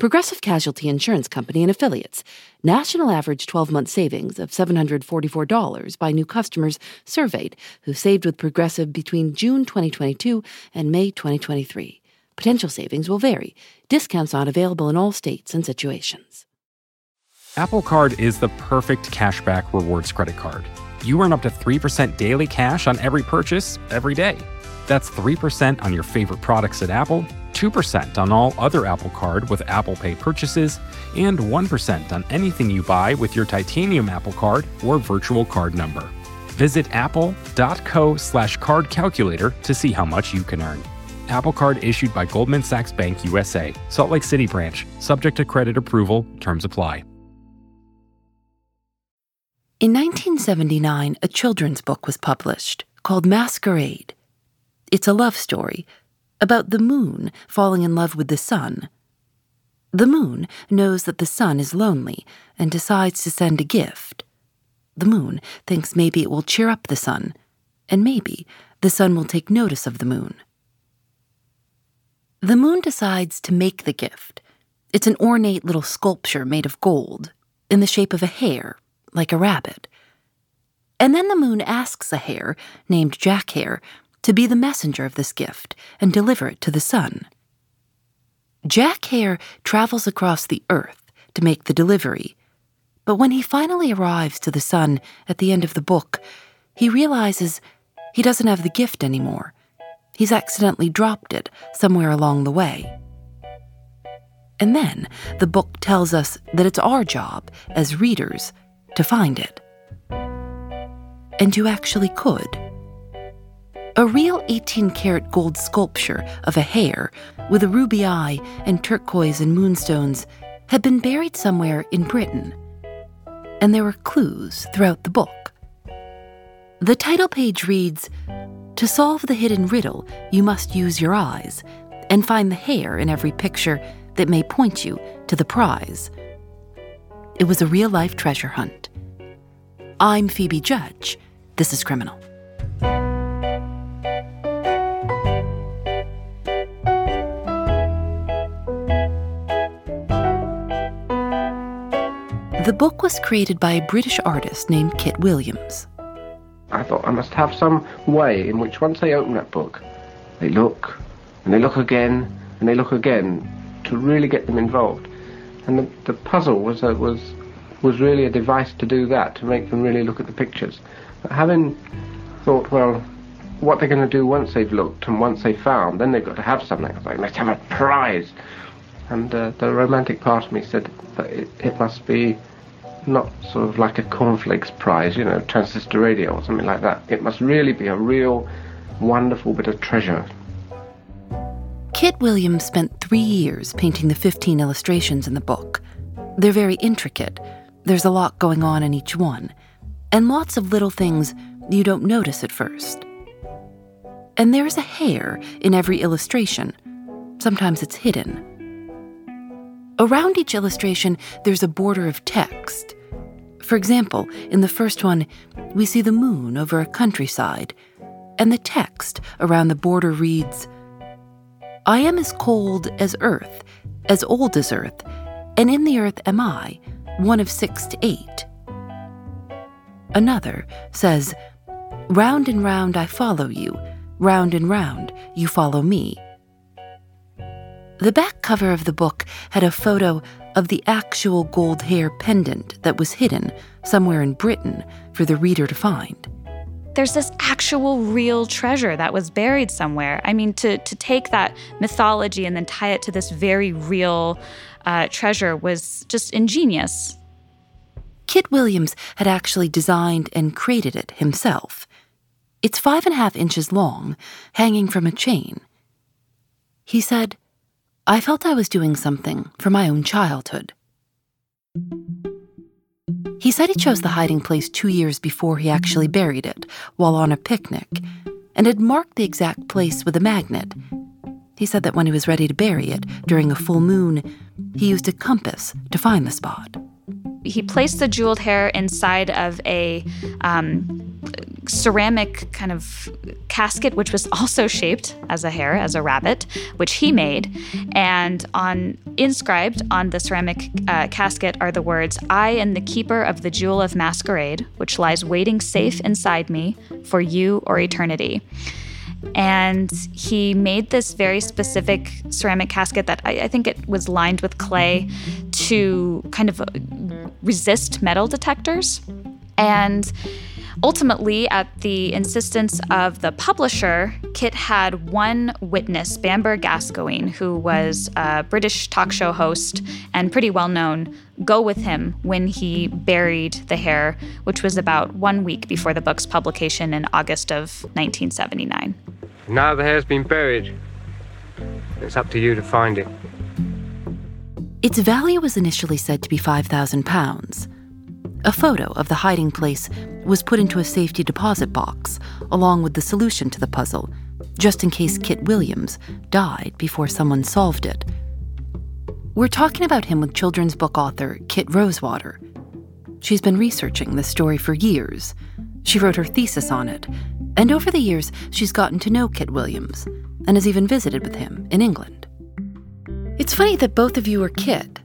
Progressive Casualty Insurance Company and Affiliates. National average 12 month savings of $744 by new customers surveyed who saved with Progressive between June 2022 and May 2023. Potential savings will vary. Discounts not available in all states and situations. Apple Card is the perfect cashback rewards credit card. You earn up to 3% daily cash on every purchase every day. That's 3% on your favorite products at Apple, 2% on all other Apple Card with Apple Pay purchases, and 1% on anything you buy with your titanium Apple Card or virtual card number. Visit apple.co slash card calculator to see how much you can earn. Apple Card issued by Goldman Sachs Bank USA, Salt Lake City branch, subject to credit approval, terms apply. In 1979, a children's book was published called Masquerade. It's a love story about the moon falling in love with the sun. The moon knows that the sun is lonely and decides to send a gift. The moon thinks maybe it will cheer up the sun, and maybe the sun will take notice of the moon. The moon decides to make the gift. It's an ornate little sculpture made of gold, in the shape of a hare like a rabbit. And then the moon asks a hare, named Jack Hare, to be the messenger of this gift and deliver it to the sun. Jack Hare travels across the earth to make the delivery, but when he finally arrives to the sun at the end of the book, he realizes he doesn't have the gift anymore. He's accidentally dropped it somewhere along the way. And then the book tells us that it's our job as readers to find it. And you actually could. A real 18 karat gold sculpture of a hare with a ruby eye and turquoise and moonstones had been buried somewhere in Britain. And there were clues throughout the book. The title page reads To solve the hidden riddle, you must use your eyes and find the hare in every picture that may point you to the prize. It was a real life treasure hunt. I'm Phoebe Judge. This is Criminal. The book was created by a British artist named Kit Williams. I thought I must have some way in which once they open that book, they look, and they look again, and they look again, to really get them involved. And the, the puzzle was uh, was was really a device to do that, to make them really look at the pictures. But having thought, well, what they're going to do once they've looked and once they've found, then they've got to have something. I was like, let's have a prize. And uh, the romantic part of me said it, it must be not sort of like a cornflakes prize, you know, transistor radio or something like that. It must really be a real wonderful bit of treasure. Kit Williams spent three years painting the 15 illustrations in the book. They're very intricate. There's a lot going on in each one, and lots of little things you don't notice at first. And there's a hare in every illustration. Sometimes it's hidden. Around each illustration, there's a border of text. For example, in the first one, we see the moon over a countryside, and the text around the border reads I am as cold as earth, as old as earth, and in the earth am I, one of six to eight. Another says, Round and round I follow you, round and round you follow me. The back cover of the book had a photo of the actual gold hare pendant that was hidden somewhere in Britain for the reader to find. There's this actual real treasure that was buried somewhere. I mean, to, to take that mythology and then tie it to this very real uh, treasure was just ingenious. Kit Williams had actually designed and created it himself. It's five and a half inches long, hanging from a chain. He said, I felt I was doing something for my own childhood. He said he chose the hiding place two years before he actually buried it, while on a picnic, and had marked the exact place with a magnet. He said that when he was ready to bury it during a full moon, he used a compass to find the spot. He placed the jeweled hare inside of a um, ceramic kind of casket, which was also shaped as a hare, as a rabbit, which he made. And on inscribed on the ceramic uh, casket are the words, "I am the keeper of the jewel of masquerade, which lies waiting safe inside me for you or eternity." And he made this very specific ceramic casket that I, I think it was lined with clay to kind of uh, resist metal detectors. And Ultimately, at the insistence of the publisher, Kit had one witness, Bamber Gascoigne, who was a British talk show host and pretty well known, go with him when he buried the hare, which was about one week before the book's publication in August of 1979. Now the hare's been buried. It's up to you to find it. Its value was initially said to be £5,000. A photo of the hiding place was put into a safety deposit box, along with the solution to the puzzle, just in case Kit Williams died before someone solved it. We're talking about him with children's book author Kit Rosewater. She's been researching this story for years. She wrote her thesis on it, and over the years, she's gotten to know Kit Williams and has even visited with him in England. It's funny that both of you are Kit.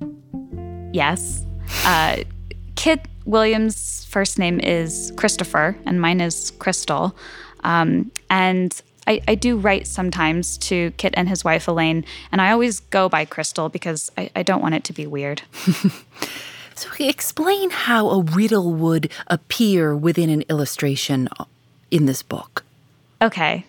Yes. Uh, Kit Williams' first name is Christopher, and mine is Crystal. Um, and I, I, do write sometimes to Kit and his wife Elaine, and I always go by Crystal because I, I don't want it to be weird. so, explain how a riddle would appear within an illustration in this book. Okay.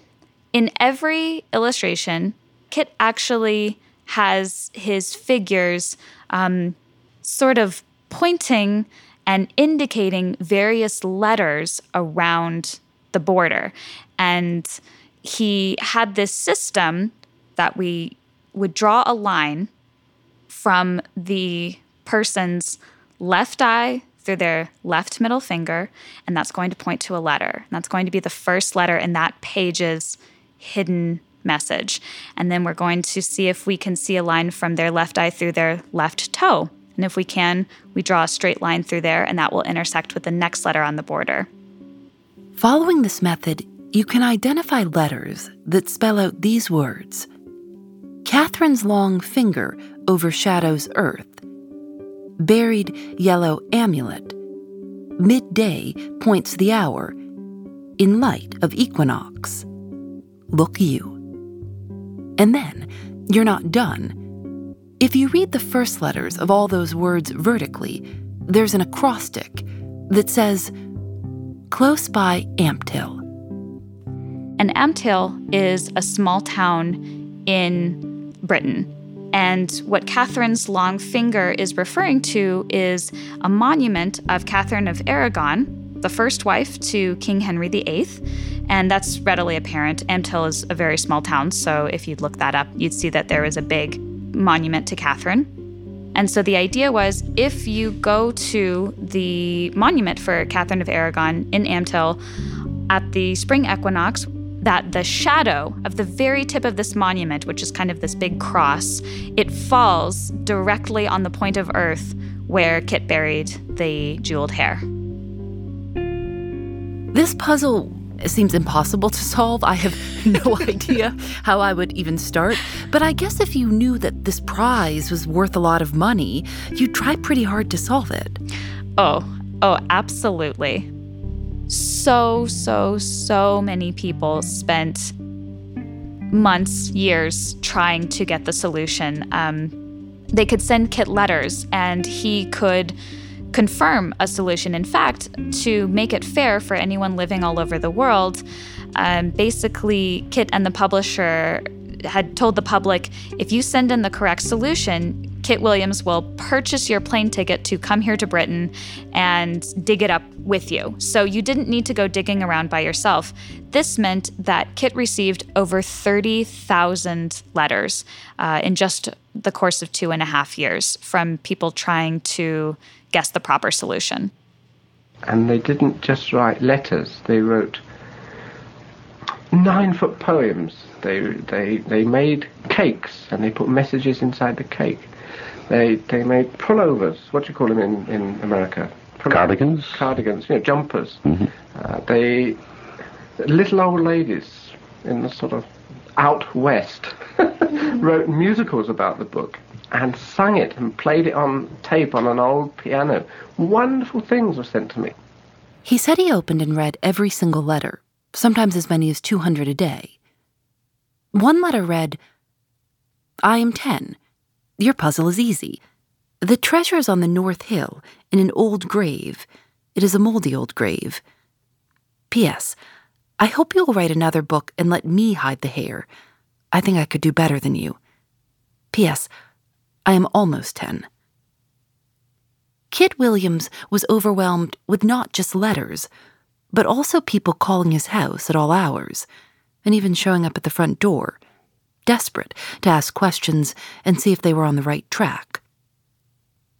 In every illustration, Kit actually has his figures um, sort of pointing and indicating various letters around the border. And he had this system that we would draw a line from the person's left eye through their left middle finger, and that's going to point to a letter. And that's going to be the first letter in that page's hidden message. And then we're going to see if we can see a line from their left eye through their left toe. And if we can, we draw a straight line through there, and that will intersect with the next letter on the border. Following this method, you can identify letters that spell out these words Catherine's long finger overshadows earth. Buried yellow amulet. Midday points the hour. In light of equinox. Look you. And then, you're not done if you read the first letters of all those words vertically, there's an acrostic that says, Close by Ampthill. And Ampthill is a small town in Britain. And what Catherine's long finger is referring to is a monument of Catherine of Aragon, the first wife to King Henry VIII. And that's readily apparent. Ampthill is a very small town, so if you'd look that up, you'd see that there is a big monument to Catherine. And so the idea was if you go to the monument for Catherine of Aragon in Ampthill at the spring equinox, that the shadow of the very tip of this monument, which is kind of this big cross, it falls directly on the point of earth where Kit buried the jeweled hare. This puzzle seems impossible to solve. I have no idea how I would even start. But I guess if you knew that this prize was worth a lot of money, you'd try pretty hard to solve it. Oh, oh, absolutely. So, so, so many people spent months, years trying to get the solution. Um, they could send Kit letters, and he could confirm a solution. In fact, to make it fair for anyone living all over the world, um, basically, Kit and the publisher had told the public if you send in the correct solution, Kit Williams will purchase your plane ticket to come here to Britain and dig it up with you. So you didn't need to go digging around by yourself. This meant that Kit received over 30,000 letters uh, in just the course of two and a half years from people trying to guess the proper solution. And they didn't just write letters, they wrote nine foot poems. They, they, they made cakes and they put messages inside the cake. They, they made pullovers, what do you call them in, in America? Cardigans? Cardigans, you know, jumpers. Mm-hmm. Uh, they, little old ladies in the sort of out west wrote musicals about the book and sang it and played it on tape on an old piano. Wonderful things were sent to me. He said he opened and read every single letter, sometimes as many as 200 a day. One letter read, I am 10. Your puzzle is easy. The treasure is on the North Hill in an old grave. It is a moldy old grave. P.S. I hope you'll write another book and let me hide the hair. I think I could do better than you. P.S. I am almost 10. Kit Williams was overwhelmed with not just letters, but also people calling his house at all hours, and even showing up at the front door, desperate to ask questions and see if they were on the right track.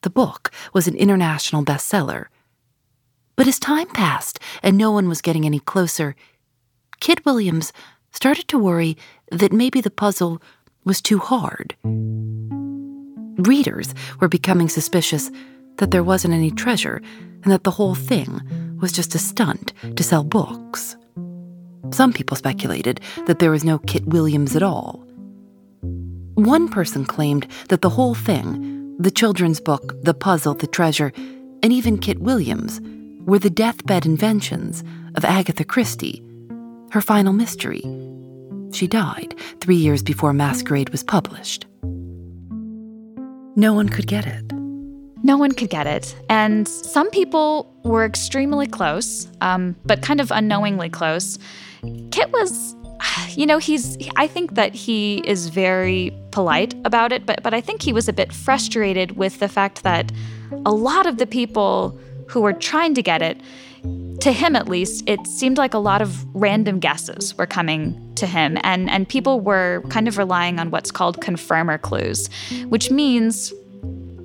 The book was an international bestseller. But as time passed and no one was getting any closer, Kit Williams started to worry that maybe the puzzle was too hard. Readers were becoming suspicious that there wasn't any treasure and that the whole thing was just a stunt to sell books. Some people speculated that there was no Kit Williams at all. One person claimed that the whole thing, the children's book, the puzzle, the treasure, and even Kit Williams, were the deathbed inventions of Agatha Christie her final mystery. She died three years before Masquerade was published. No one could get it. No one could get it. And some people were extremely close, um, but kind of unknowingly close. Kit was, you know, he's, I think that he is very polite about it, but, but I think he was a bit frustrated with the fact that a lot of the people who were trying to get it to him at least, it seemed like a lot of random guesses were coming to him, and, and people were kind of relying on what's called confirmer clues, which means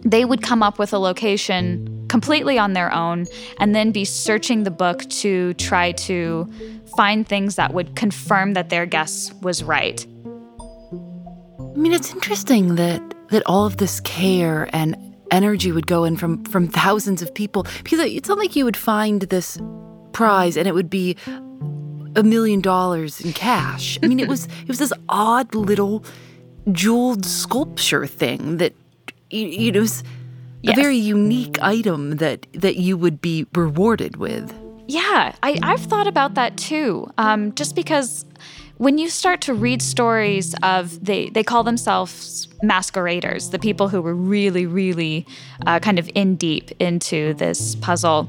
they would come up with a location completely on their own and then be searching the book to try to find things that would confirm that their guess was right. I mean, it's interesting that that all of this care and energy would go in from from thousands of people because it's not like you would find this prize and it would be a million dollars in cash. I mean, it was it was this odd little jeweled sculpture thing that you, know was yes. a very unique item that that you would be rewarded with. Yeah, I, I've thought about that too. Um, just because when you start to read stories of they they call themselves masqueraders, the people who were really really uh, kind of in deep into this puzzle.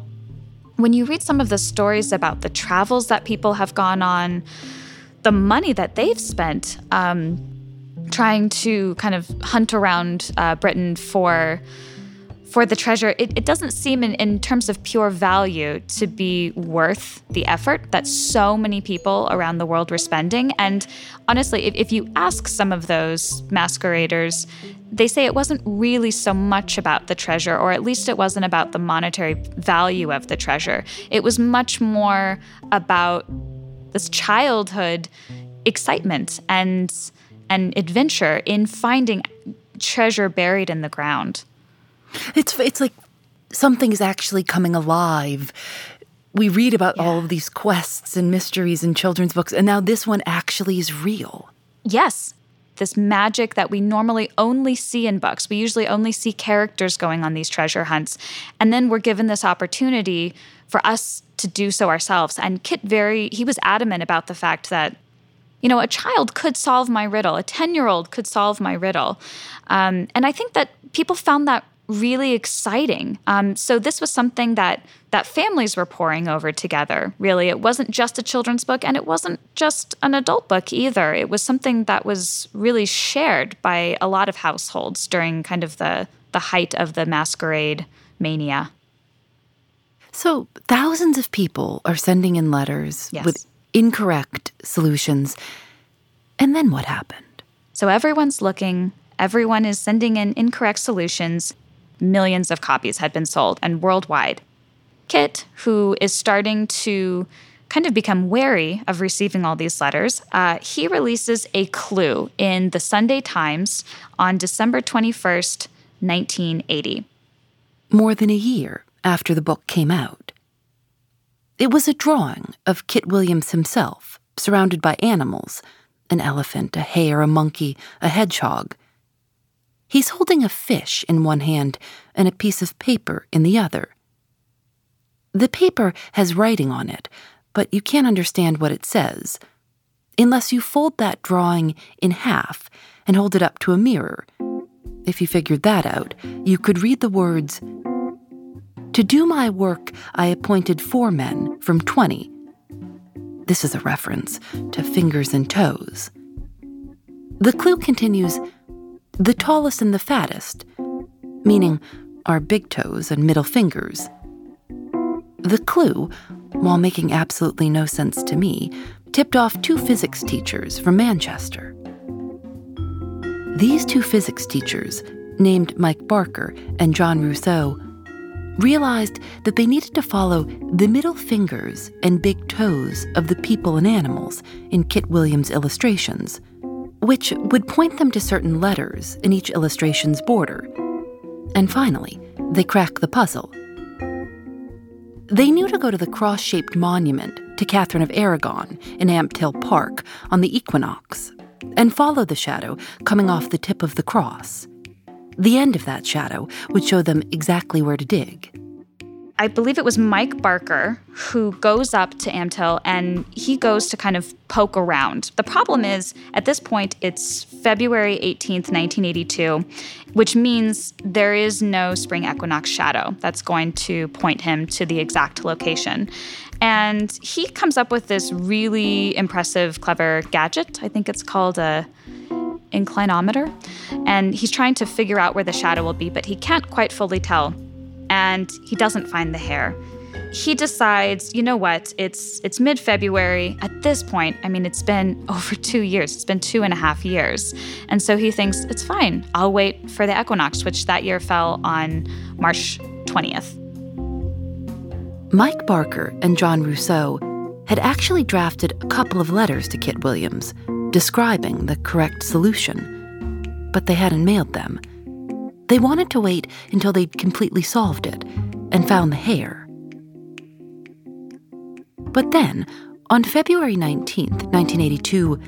When you read some of the stories about the travels that people have gone on, the money that they've spent um, trying to kind of hunt around uh, Britain for for the treasure, it, it doesn't seem, in, in terms of pure value, to be worth the effort that so many people around the world were spending. And honestly, if, if you ask some of those masqueraders, they say it wasn't really so much about the treasure, or at least it wasn't about the monetary value of the treasure. It was much more about this childhood excitement and and adventure in finding treasure buried in the ground. It's it's like something's actually coming alive. We read about yeah. all of these quests and mysteries in children's books, and now this one actually is real. Yes. This magic that we normally only see in books. We usually only see characters going on these treasure hunts. And then we're given this opportunity for us to do so ourselves. And Kit very, he was adamant about the fact that you know, a child could solve my riddle, a 10 year old could solve my riddle. Um, and I think that people found that really exciting. Um, so this was something that that families were poring over together. Really, it wasn't just a children's book, and it wasn't just an adult book either. It was something that was really shared by a lot of households during kind of the the height of the masquerade mania. So thousands of people are sending in letters yes. with incorrect solutions. And then what happened? So everyone's looking, everyone is sending in incorrect solutions, millions of copies had been sold and worldwide. Kit, who is starting to kind of become wary of receiving all these letters, uh, he releases a clue in the Sunday Times on December 21st, 1980. More than a year after the book came out. It was a drawing of Kit Williams himself, surrounded by animals an elephant, a hare, a monkey, a hedgehog. He's holding a fish in one hand and a piece of paper in the other. The paper has writing on it, but you can't understand what it says unless you fold that drawing in half and hold it up to a mirror. If you figured that out, you could read the words To do my work, I appointed four men from 20. This is a reference to fingers and toes. The clue continues the tallest and the fattest, meaning our big toes and middle fingers. The clue, while making absolutely no sense to me, tipped off two physics teachers from Manchester. These two physics teachers, named Mike Barker and John Rousseau, realized that they needed to follow the middle fingers and big toes of the people and animals in Kit Williams' illustrations, which would point them to certain letters in each illustration's border. And finally, they crack the puzzle. They knew to go to the cross shaped monument to Catherine of Aragon in Ampthill Park on the equinox and follow the shadow coming off the tip of the cross. The end of that shadow would show them exactly where to dig. I believe it was Mike Barker who goes up to Ampthill and he goes to kind of poke around. The problem is, at this point, it's February 18th, 1982, which means there is no spring equinox shadow that's going to point him to the exact location. And he comes up with this really impressive, clever gadget. I think it's called a inclinometer. And he's trying to figure out where the shadow will be, but he can't quite fully tell and he doesn't find the hare. He decides, you know what, it's it's mid-February. At this point, I mean it's been over two years. It's been two and a half years. And so he thinks, it's fine. I'll wait for the equinox, which that year fell on March 20th. Mike Barker and John Rousseau had actually drafted a couple of letters to Kit Williams describing the correct solution, but they hadn't mailed them. They wanted to wait until they'd completely solved it and found the hare. But then, on February 19th, 1982,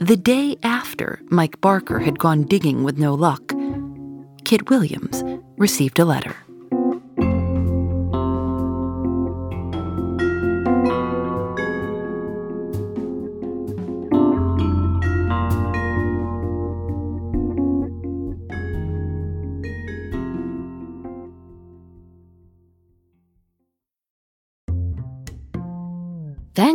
the day after Mike Barker had gone digging with no luck, Kit Williams received a letter.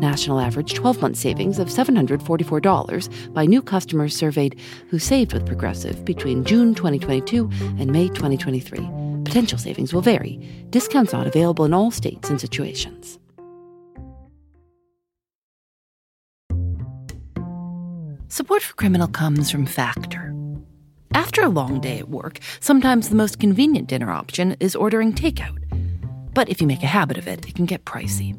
National average 12 month savings of $744 by new customers surveyed who saved with Progressive between June 2022 and May 2023. Potential savings will vary. Discounts not available in all states and situations. Support for Criminal comes from Factor. After a long day at work, sometimes the most convenient dinner option is ordering takeout. But if you make a habit of it, it can get pricey.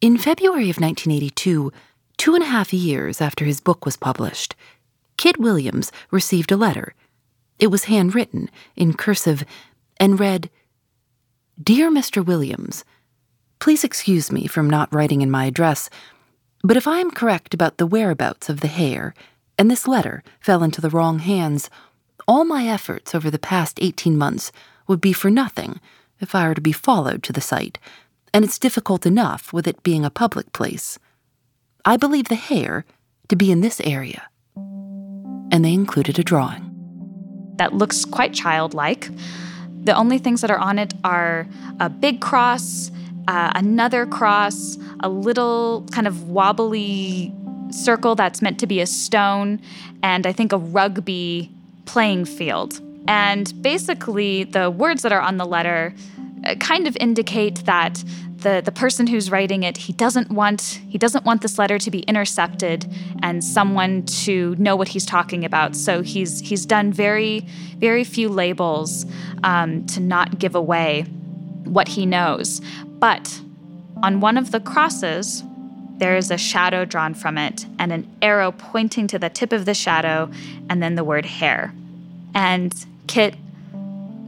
In February of 1982, two and a half years after his book was published, Kit Williams received a letter. It was handwritten in cursive and read Dear Mr. Williams, Please excuse me from not writing in my address, but if I am correct about the whereabouts of the hare, and this letter fell into the wrong hands, all my efforts over the past 18 months would be for nothing if I were to be followed to the site and it's difficult enough with it being a public place. I believe the hare to be in this area. And they included a drawing. That looks quite childlike. The only things that are on it are a big cross, uh, another cross, a little kind of wobbly circle that's meant to be a stone, and I think a rugby playing field. And basically, the words that are on the letter kind of indicate that the, the person who's writing it he doesn't want he doesn't want this letter to be intercepted and someone to know what he's talking about. So he's he's done very very few labels um, to not give away what he knows. But on one of the crosses there is a shadow drawn from it and an arrow pointing to the tip of the shadow and then the word hare and kit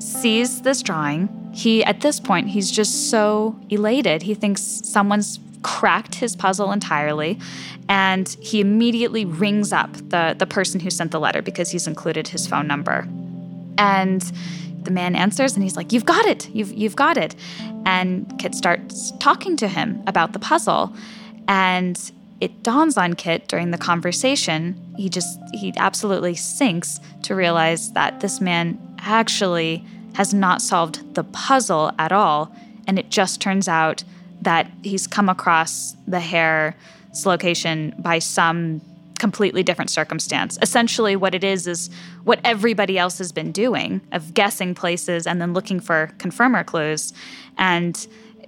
sees this drawing he, at this point, he's just so elated. He thinks someone's cracked his puzzle entirely and he immediately rings up the, the person who sent the letter because he's included his phone number. And the man answers and he's like, You've got it, you've, you've got it. And Kit starts talking to him about the puzzle. And it dawns on Kit during the conversation, he just, he absolutely sinks to realize that this man actually has not solved the puzzle at all. And it just turns out that he's come across the hare's location by some completely different circumstance. Essentially, what it is is what everybody else has been doing of guessing places and then looking for confirmer clues. And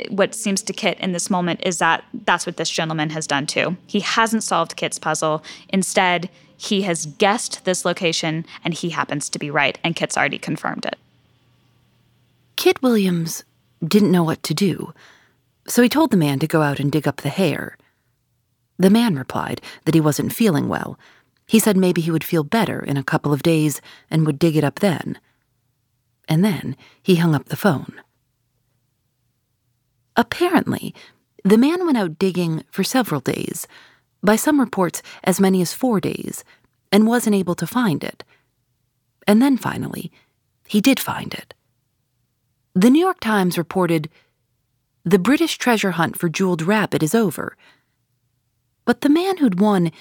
what seems to Kit in this moment is that that's what this gentleman has done too. He hasn't solved Kit's puzzle. Instead, he has guessed this location and he happens to be right, and Kit's already confirmed it. Kit Williams didn't know what to do, so he told the man to go out and dig up the hare. The man replied that he wasn't feeling well. He said maybe he would feel better in a couple of days and would dig it up then. And then he hung up the phone. Apparently, the man went out digging for several days, by some reports, as many as four days, and wasn't able to find it. And then finally, he did find it. The New York Times reported The British treasure hunt for Jeweled Rabbit is over. But the man who'd won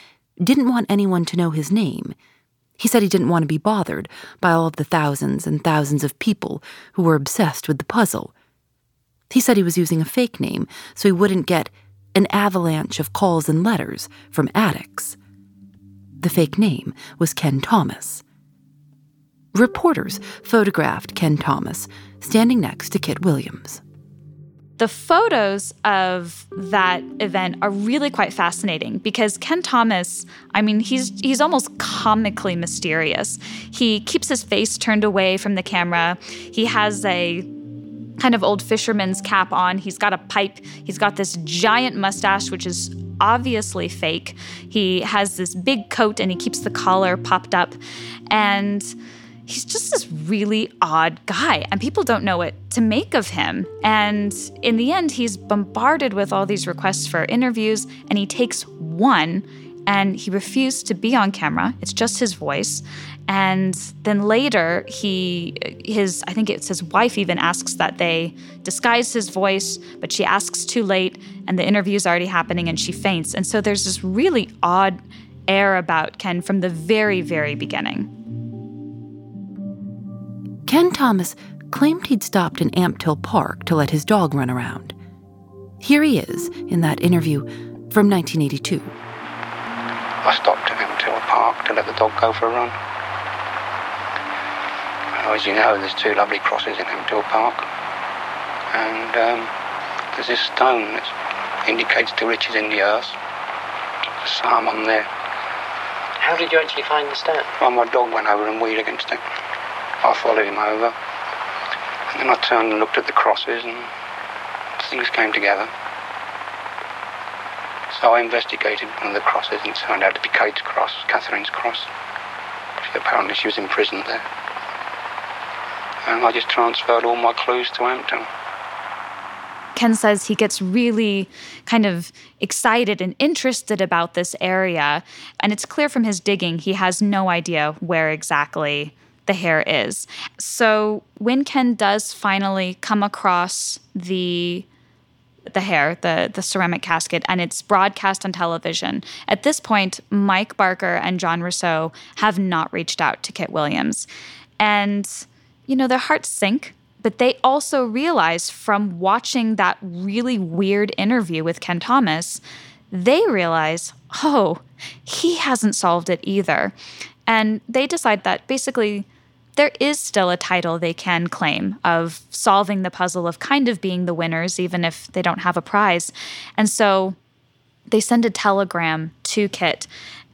didn't want anyone to know his name. He said he didn't want to be bothered by all of the thousands and thousands of people who were obsessed with the puzzle. He said he was using a fake name so he wouldn't get an avalanche of calls and letters from addicts. The fake name was Ken Thomas. Reporters photographed Ken Thomas standing next to Kit Williams. The photos of that event are really quite fascinating because Ken Thomas, I mean, he's he's almost comically mysterious. He keeps his face turned away from the camera. He has a kind of old fisherman's cap on. He's got a pipe. He's got this giant mustache, which is obviously fake. He has this big coat and he keeps the collar popped up. And he's just this really odd guy, and people don't know what to make of him. And in the end, he's bombarded with all these requests for interviews, and he takes one and he refused to be on camera. It's just his voice. And then later, he, his, I think it's his wife even asks that they disguise his voice, but she asks too late, and the interview's already happening, and she faints. And so there's this really odd air about Ken from the very, very beginning. Ken Thomas claimed he'd stopped in Ampthill Park to let his dog run around. Here he is in that interview from 1982. I stopped at Ampthill Park to let the dog go for a run. As you know, there's two lovely crosses in Ampthill Park, and um, there's this stone that indicates the riches in the earth. There's a psalm on there. How did you actually find the stone? Well, my dog went over and weed against it. I followed him over, and then I turned and looked at the crosses, and things came together. So I investigated one of the crosses and it turned out to be Kate's cross, Catherine's cross. She, apparently she was imprisoned there. And I just transferred all my clues to Ampthill. Ken says he gets really kind of excited and interested about this area. And it's clear from his digging, he has no idea where exactly the hare is. So when Ken does finally come across the the hare, the the ceramic casket, and it's broadcast on television. At this point, Mike Barker and John Rousseau have not reached out to Kit Williams. And, you know, their hearts sink, but they also realize from watching that really weird interview with Ken Thomas, they realize, oh, he hasn't solved it either. And they decide that basically there is still a title they can claim of solving the puzzle of kind of being the winners, even if they don't have a prize. And so they send a telegram to Kit,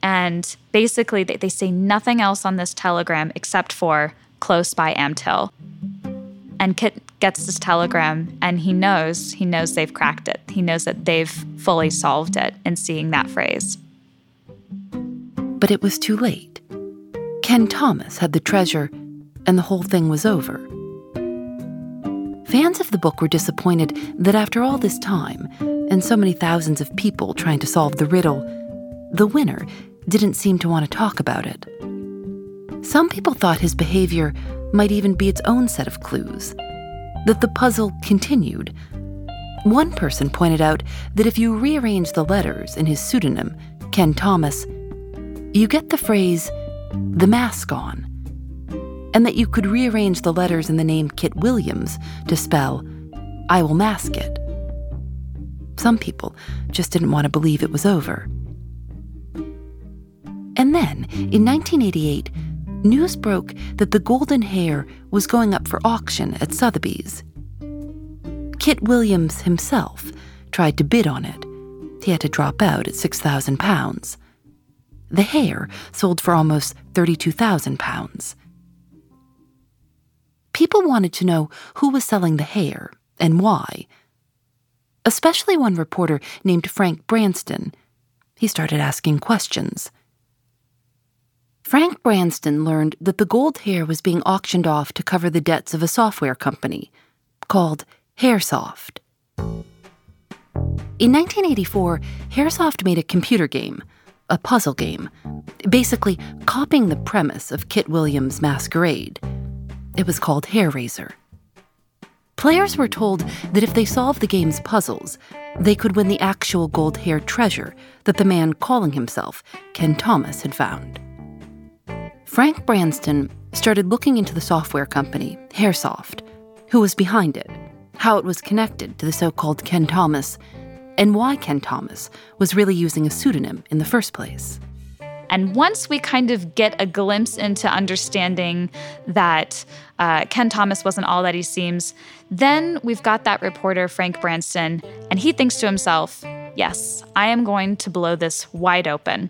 and basically they, they say nothing else on this telegram except for close by Ampthill. And Kit gets this telegram and he knows, he knows they've cracked it. He knows that they've fully solved it in seeing that phrase. But it was too late. Ken Thomas had the treasure and the whole thing was over. Fans of the book were disappointed that after all this time, and so many thousands of people trying to solve the riddle, the winner didn't seem to want to talk about it. Some people thought his behavior might even be its own set of clues, that the puzzle continued. One person pointed out that if you rearrange the letters in his pseudonym, Ken Thomas, you get the phrase, the mask on and that you could rearrange the letters in the name Kit Williams to spell, I will mask it. Some people just didn't want to believe it was over. And then, in 1988, news broke that the golden hare was going up for auction at Sotheby's. Kit Williams himself tried to bid on it. He had to drop out at £6,000. The hare sold for almost £32,000. People wanted to know who was selling the hare and why. Especially one reporter named Frank Branston. He started asking questions. Frank Branston learned that the gold hare was being auctioned off to cover the debts of a software company called Haresoft. In 1984, Haresoft made a computer game, a puzzle game, basically copying the premise of Kit Williams' Masquerade. It was called Hareraiser. Players were told that if they solved the game's puzzles, they could win the actual gold hare treasure that the man calling himself Ken Thomas had found. Frank Branston started looking into the software company, Haresoft, who was behind it, how it was connected to the so called Ken Thomas, and why Ken Thomas was really using a pseudonym in the first place. And once we kind of get a glimpse into understanding that uh, Ken Thomas wasn't all that he seems, then we've got that reporter, Frank Branston, and he thinks to himself, yes, I am going to blow this wide open.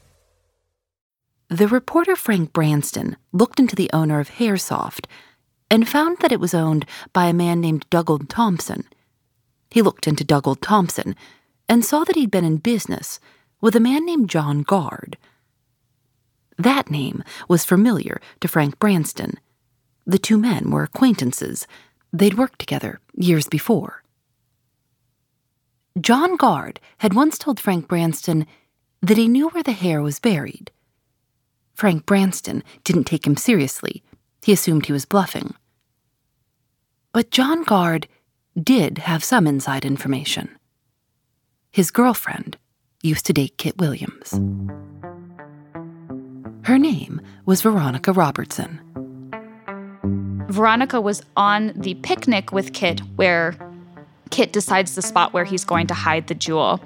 The reporter Frank Branston looked into the owner of Haresoft and found that it was owned by a man named Dugald Thompson. He looked into Dugald Thompson and saw that he'd been in business with a man named John Guard that name was familiar to Frank Branston. The two men were acquaintances. They'd worked together years before. John Guard had once told Frank Branston that he knew where the hare was buried. Frank Branston didn't take him seriously. He assumed he was bluffing. But John Guard did have some inside information. His girlfriend used to date Kit Williams. Her name was Veronica Robertson. Veronica was on the picnic with Kit where Kit decides the spot where he's going to hide the jewel.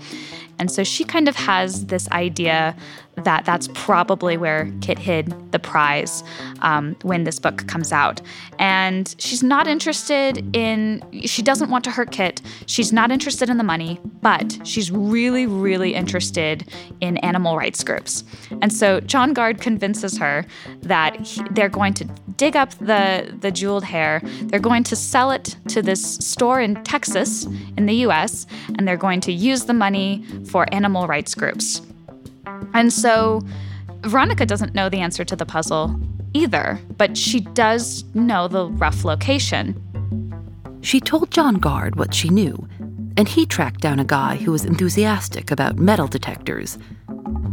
And so she kind of has this idea that that's probably where Kit hid the prize um, when this book comes out. And she's not interested in, she doesn't want to hurt Kit. She's not interested in the money, but she's really, really interested in animal rights groups. And so John Guard convinces her that he, they're going to dig up the, the jeweled hare, they're going to sell it to this store in Texas, in the US, and they're going to use the money for animal rights groups. And so Veronica doesn't know the answer to the puzzle either, but she does know the rough location. She told John Guard what she knew, and he tracked down a guy who was enthusiastic about metal detectors.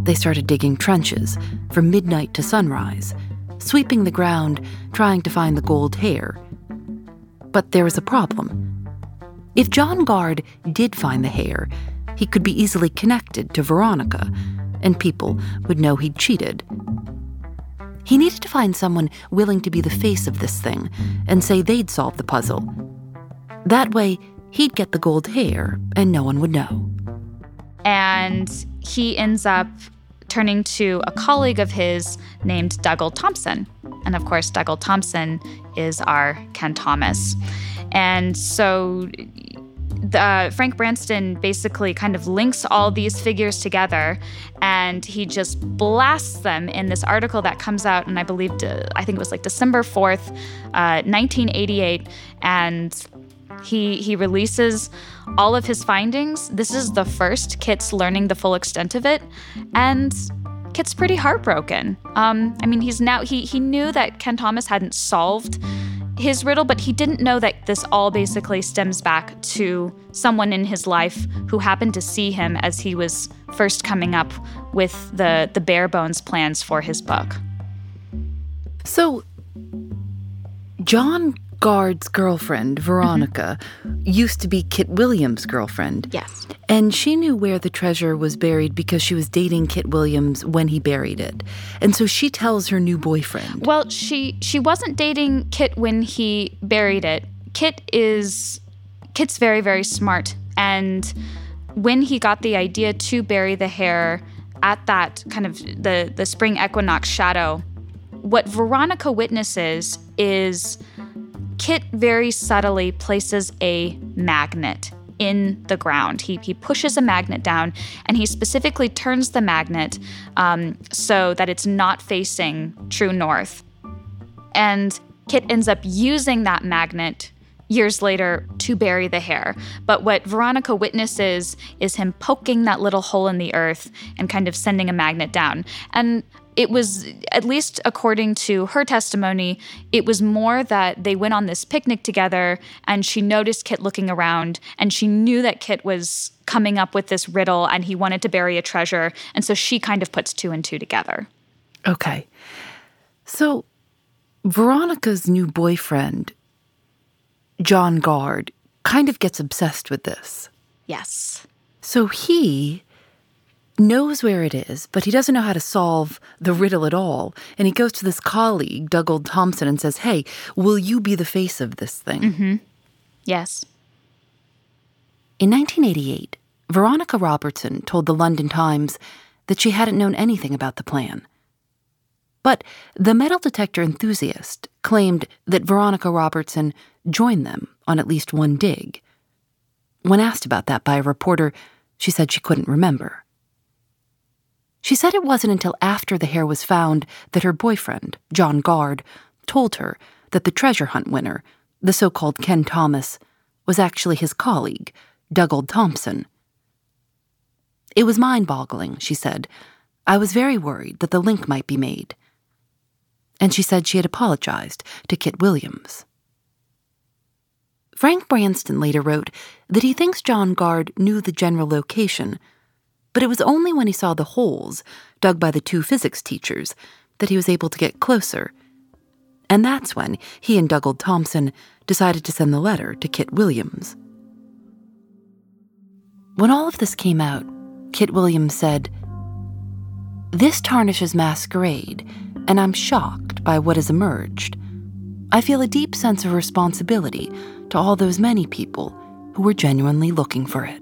They started digging trenches from midnight to sunrise, sweeping the ground, trying to find the gold hare. But there was a problem. If John Guard did find the hare, he could be easily connected to Veronica, and people would know he'd cheated. He needed to find someone willing to be the face of this thing and say they'd solve the puzzle. That way, he'd get the gold hare and no one would know. And he ends up turning to a colleague of his named Dugald Thompson. And of course, Dugald Thompson is our Ken Thomas. And so uh, Frank Branston basically kind of links all these figures together and he just blasts them in this article that comes out, and I believe, I think it was like December 4th, uh, 1988. And he, he releases all of his findings. This is the first Kit's learning the full extent of it. And Kit's pretty heartbroken. Um, I mean, he's now, he, he knew that Ken Thomas hadn't solved his riddle, but he didn't know that this all basically stems back to someone in his life who happened to see him as he was first coming up with the the bare bones plans for his book. So John Guard's girlfriend, Veronica, mm-hmm. used to be Kit Williams' girlfriend. Yes. And she knew where the treasure was buried because she was dating Kit Williams when he buried it. And so she tells her new boyfriend. Well, she she wasn't dating Kit when he buried it. Kit is Kit's very very smart and when he got the idea to bury the hare at that kind of the the spring equinox shadow, what Veronica witnesses is Kit very subtly places a magnet in the ground. He, he pushes a magnet down and he specifically turns the magnet um, so that it's not facing true north. And Kit ends up using that magnet years later to bury the hare. But what Veronica witnesses is him poking that little hole in the earth and kind of sending a magnet down. And it was, at least according to her testimony, it was more that they went on this picnic together and she noticed Kit looking around and she knew that Kit was coming up with this riddle and he wanted to bury a treasure. And so she kind of puts two and two together. Okay. So Veronica's new boyfriend, John Guard, kind of gets obsessed with this. Yes. So he knows where it is, but he doesn't know how to solve the riddle at all. And he goes to this colleague, Dugald Thompson, and says, Hey, will you be the face of this thing? Mm-hmm. Yes. In 1988, Veronica Robertson told the London Times that she hadn't known anything about the plan. But the metal detector enthusiast claimed that Veronica Robertson joined them on at least one dig. When asked about that by a reporter, she said she couldn't remember. She said it wasn't until after the hare was found that her boyfriend, John Guard, told her that the treasure hunt winner, the so called Ken Thomas, was actually his colleague, Dugald Thompson. It was mind boggling, she said. I was very worried that the link might be made. And she said she had apologized to Kit Williams. Frank Branston later wrote that he thinks John Guard knew the general location but it was only when he saw the holes dug by the two physics teachers that he was able to get closer. And that's when he and Dugald Thompson decided to send the letter to Kit Williams. When all of this came out, Kit Williams said, This tarnishes masquerade, and I'm shocked by what has emerged. I feel a deep sense of responsibility to all those many people who were genuinely looking for it.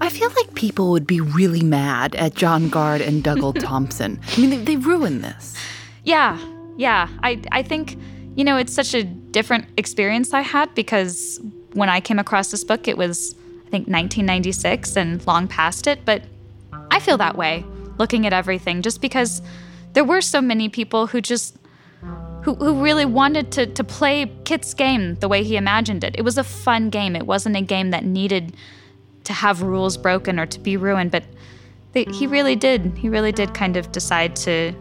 I feel like people would be really mad at John Guard and Dugald Thompson. I mean, they, they ruined this. Yeah, yeah. I, I think, you know, it's such a different experience I had because when I came across this book, it was, I think, 1996 and long past it. But I feel that way looking at everything just because there were so many people who just who, who really wanted to, to play Kit's game the way he imagined it. It was a fun game. It wasn't a game that needed to have rules broken or to be ruined, but they, he really did. He really did kind of decide to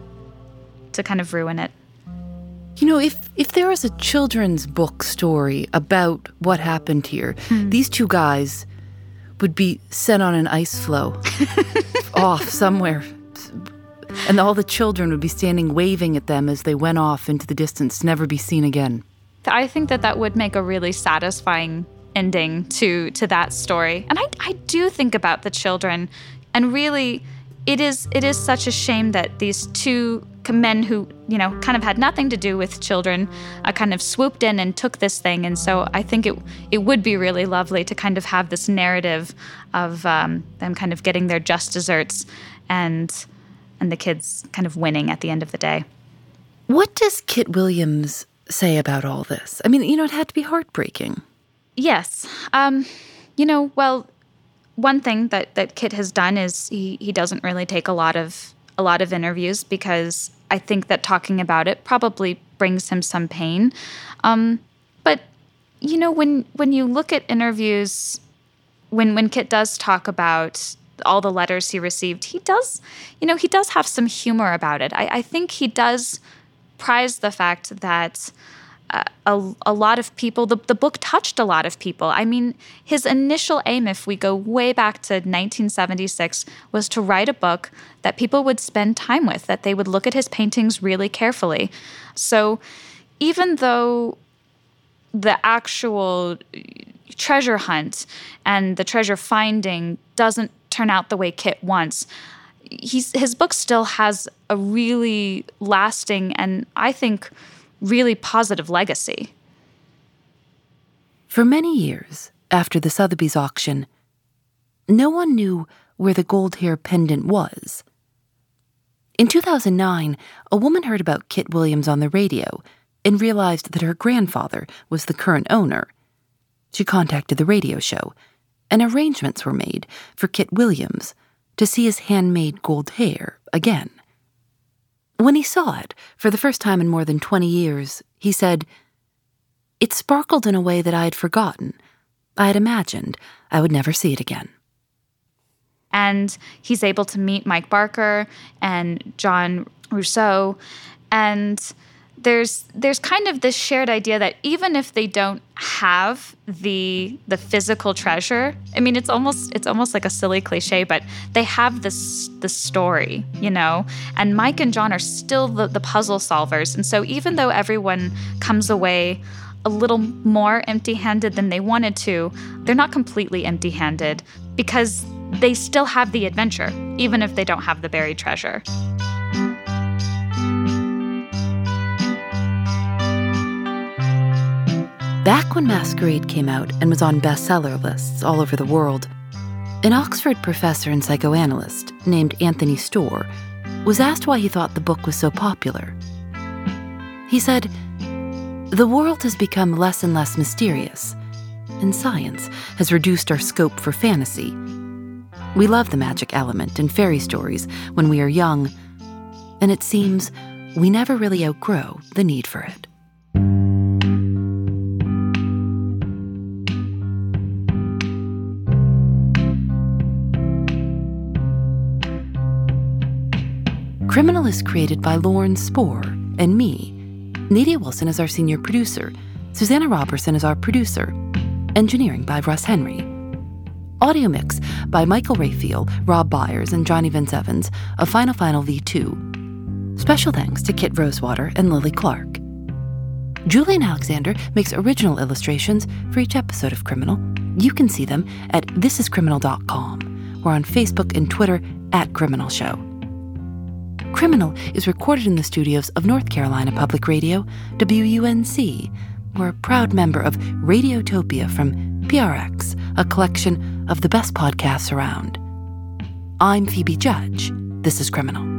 to kind of ruin it. You know, if if there was a children's book story about what happened here, hmm. these two guys would be sent on an ice floe off somewhere. And all the children would be standing waving at them as they went off into the distance, never be seen again. I think that that would make a really satisfying ending to to that story. And I, I do think about the children and really it is it is such a shame that these two men who you know kind of had nothing to do with children uh, kind of swooped in and took this thing and so i think it it would be really lovely to kind of have this narrative of um, them kind of getting their just desserts and and the kids kind of winning at the end of the day what does kit williams say about all this i mean you know it had to be heartbreaking Yes. Um, you know, well, one thing that, that Kit has done is he, he doesn't really take a lot of a lot of interviews because I think that talking about it probably brings him some pain. Um, but you know, when when you look at interviews, when when Kit does talk about all the letters he received, he does, you know, he does have some humor about it. I, I think he does prize the fact that uh, a, a lot of people, the, the book touched a lot of people. I mean, his initial aim, if we go way back to 1976, was to write a book that people would spend time with, that they would look at his paintings really carefully. So even though the actual treasure hunt and the treasure finding doesn't turn out the way Kit wants, he's, his book still has a really lasting and I think really positive legacy. For many years after the Sotheby's auction, no one knew where the gold hare pendant was. In 2009, a woman heard about Kit Williams on the radio and realized that her grandfather was the current owner. She contacted the radio show, and arrangements were made for Kit Williams to see his handmade gold hare again. When he saw it, for the first time in more than 20 years, he said, It sparkled in a way that I had forgotten. I had imagined I would never see it again. And he's able to meet Mike Barker and John Rousseau. And there's there's kind of this shared idea that even if they don't have the the physical treasure i mean it's almost it's almost like a silly cliche but they have this the story you know? And mike and john are still the, the puzzle solvers. And so even though everyone comes away a little more empty-handed than they wanted to they're not completely empty-handed because they still have the adventure even if they don't have the buried treasure Back when Masquerade came out and was on bestseller lists all over the world, an Oxford professor and psychoanalyst named Anthony Storr was asked why he thought the book was so popular. He said, The world has become less and less mysterious, and science has reduced our scope for fantasy. We love the magic element in fairy stories when we are young, and it seems we never really outgrow the need for it. Criminal is created by Lauren Spohr and me. Nadia Wilson is our senior producer. Susanna Robertson is our producer. Engineering by Russ Henry. Audio mix by Michael Rayfield, Rob Byers, and Johnny Vince Evans of Final Final V2. Special thanks to Kit Rosewater and Lily Clark. Julienne Alexander makes original illustrations for each episode of Criminal. You can see them at thisiscriminal.com or on Facebook and Twitter at Criminal Show. Criminal is recorded in the studios of North Carolina Public Radio, WUNC. We're a proud member of Radiotopia from PRX, a collection of the best podcasts around. I'm Phoebe Judge. This is Criminal.